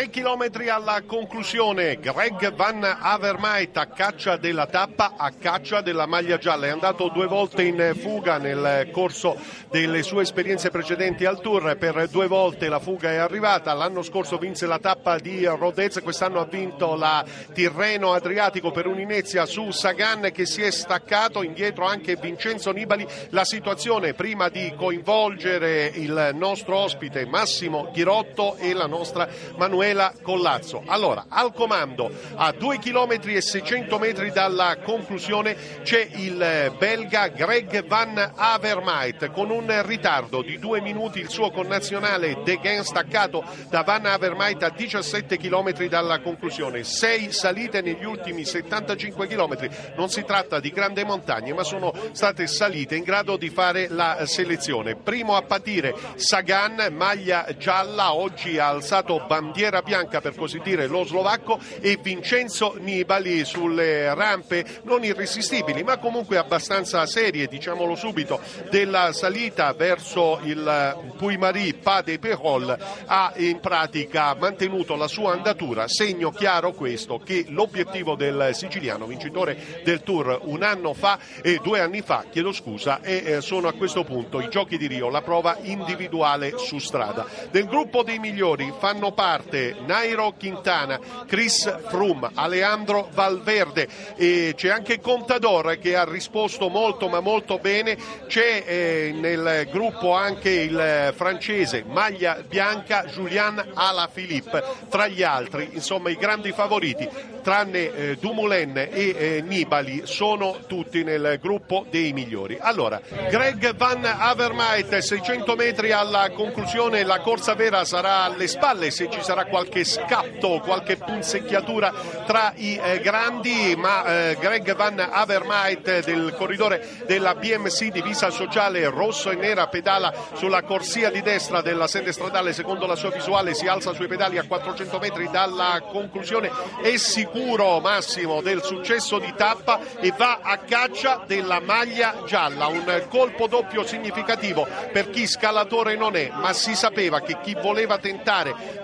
3 km alla conclusione, Greg Van Avermaet a caccia della tappa, a caccia della maglia gialla. È andato due volte in fuga nel corso delle sue esperienze precedenti al Tour, per due volte la fuga è arrivata. L'anno scorso vinse la tappa di Rodez, quest'anno ha vinto la Tirreno Adriatico per un'inezia su Sagan che si è staccato, indietro anche Vincenzo Nibali. La situazione prima di coinvolgere il nostro ospite Massimo Ghirotto e la nostra Manuela Collazzo. Allora, al comando, a 2 km e 600 metri dalla conclusione, c'è il belga Greg Van Avermaet con un ritardo di due minuti il suo connazionale De Gen staccato da Van Avermaet a 17 km dalla conclusione. Sei salite negli ultimi 75 km. Non si tratta di grandi montagne, ma sono state salite in grado di fare la selezione. Primo a patire Sagan, maglia gialla, oggi ha alzato bandiera bianca per così dire lo slovacco e Vincenzo Nibali sulle rampe non irresistibili ma comunque abbastanza serie, diciamolo subito, della salita verso il Puy-Marie Pas de Perol ha in pratica mantenuto la sua andatura, segno chiaro questo che l'obiettivo del siciliano vincitore del Tour un anno fa e due anni fa, chiedo scusa, e eh, sono a questo punto i giochi di Rio, la prova individuale su strada. Del gruppo dei migliori fanno parte Nairo Quintana, Chris Froome, Alejandro Valverde. E c'è anche Contador che ha risposto molto ma molto bene, c'è eh, nel gruppo anche il francese maglia bianca Julian Alaphilippe, tra gli altri. Insomma i grandi favoriti tranne eh, Dumoulin e eh, Nibali sono tutti nel gruppo dei migliori. Allora, Greg Van Avermaet 600 metri alla conclusione, la corsa vera sarà alle spalle se ci sarà qualche scatto, qualche punzecchiatura tra i eh, grandi, ma eh, Greg Van Avermaet del corridore della BMC divisa sociale rosso e nera pedala sulla corsia di destra della sede stradale, secondo la sua visuale si alza sui pedali a 400 metri dalla conclusione, è sicuro Massimo del successo di tappa e va a caccia della maglia gialla, un colpo doppio significativo. Per chi scalatore non è, ma si sapeva che chi voleva tentare,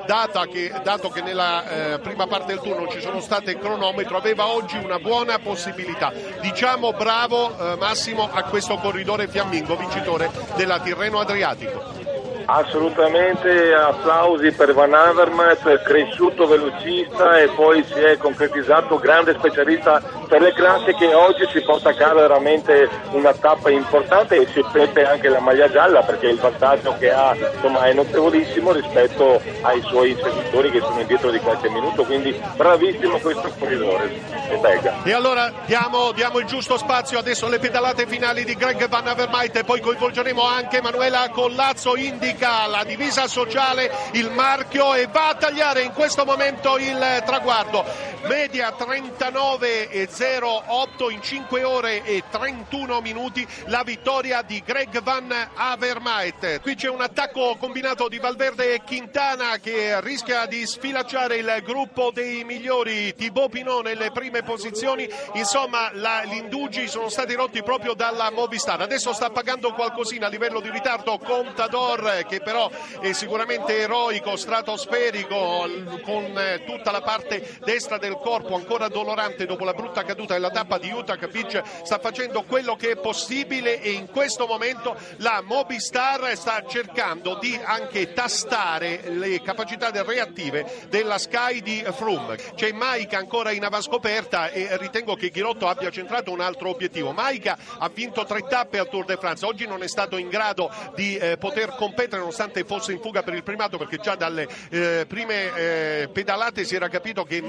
che, dato che nella eh, prima parte del turno ci sono state cronometro, aveva oggi una buona possibilità. Diciamo bravo eh, Massimo a questo corridore fiammingo, vincitore della Tirreno Adriatico. Assolutamente applausi per Van Avermaet, cresciuto velocista e poi si è concretizzato grande specialista per le classiche. Oggi si porta a casa veramente una tappa importante e si pete anche la maglia gialla perché il vantaggio che ha insomma, è notevolissimo rispetto ai suoi seguitori che sono indietro di qualche minuto. Quindi bravissimo questo corridore. E, e allora diamo, diamo, il giusto spazio adesso alle pedalate finali di Greg Van Avermaet e poi coinvolgeremo anche Manuela Collazzo indica la divisa sociale, il marchio e va a tagliare in questo momento il traguardo. Media 39,08 in 5 ore e 31 minuti la vittoria di Greg Van Avermaet. Qui c'è un attacco combinato di Valverde e Quintana che rischia di sfilacciare il gruppo dei migliori. Thibaut Pinot nelle prime posizioni. Insomma, la, gli indugi sono stati rotti proprio dalla Movistar. Adesso sta pagando qualcosina a livello di ritardo Contador che però è sicuramente eroico, stratosferico, con eh, tutta la parte destra del corpo ancora dolorante dopo la brutta caduta della tappa di Utah Beach, sta facendo quello che è possibile e in questo momento la Mobistar sta cercando di anche tastare le capacità reattive della Sky di Froome. C'è Maika ancora in avascoperta e ritengo che Ghirotto abbia centrato un altro obiettivo. Maika ha vinto tre tappe al Tour de France, oggi non è stato in grado di eh, poter competere nonostante fosse in fuga per il primato perché già dalle eh, prime eh, pedalate si era capito che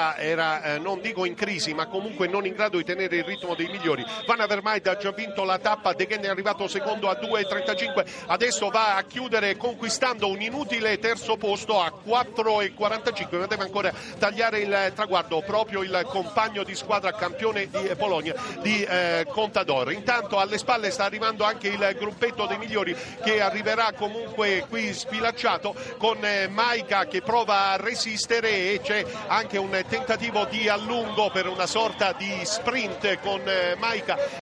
Maika era eh, non dico in crisi ma comunque non in grado di tenere il ritmo dei migliori. Van Avermaet ha già vinto la tappa De Ghen è arrivato secondo a 2.35 adesso va a chiudere conquistando un inutile terzo posto a 4.45 ma deve ancora tagliare il traguardo. Proprio il compagno di squadra campione di Polonia di eh, Contador. Intanto alle spalle sta arrivando anche il gruppetto dei migliori che arriverà comunque qui sfilacciato con eh, Maika che prova a resistere e c'è anche un tentativo di allungo per una sorta di sprint con eh, Maika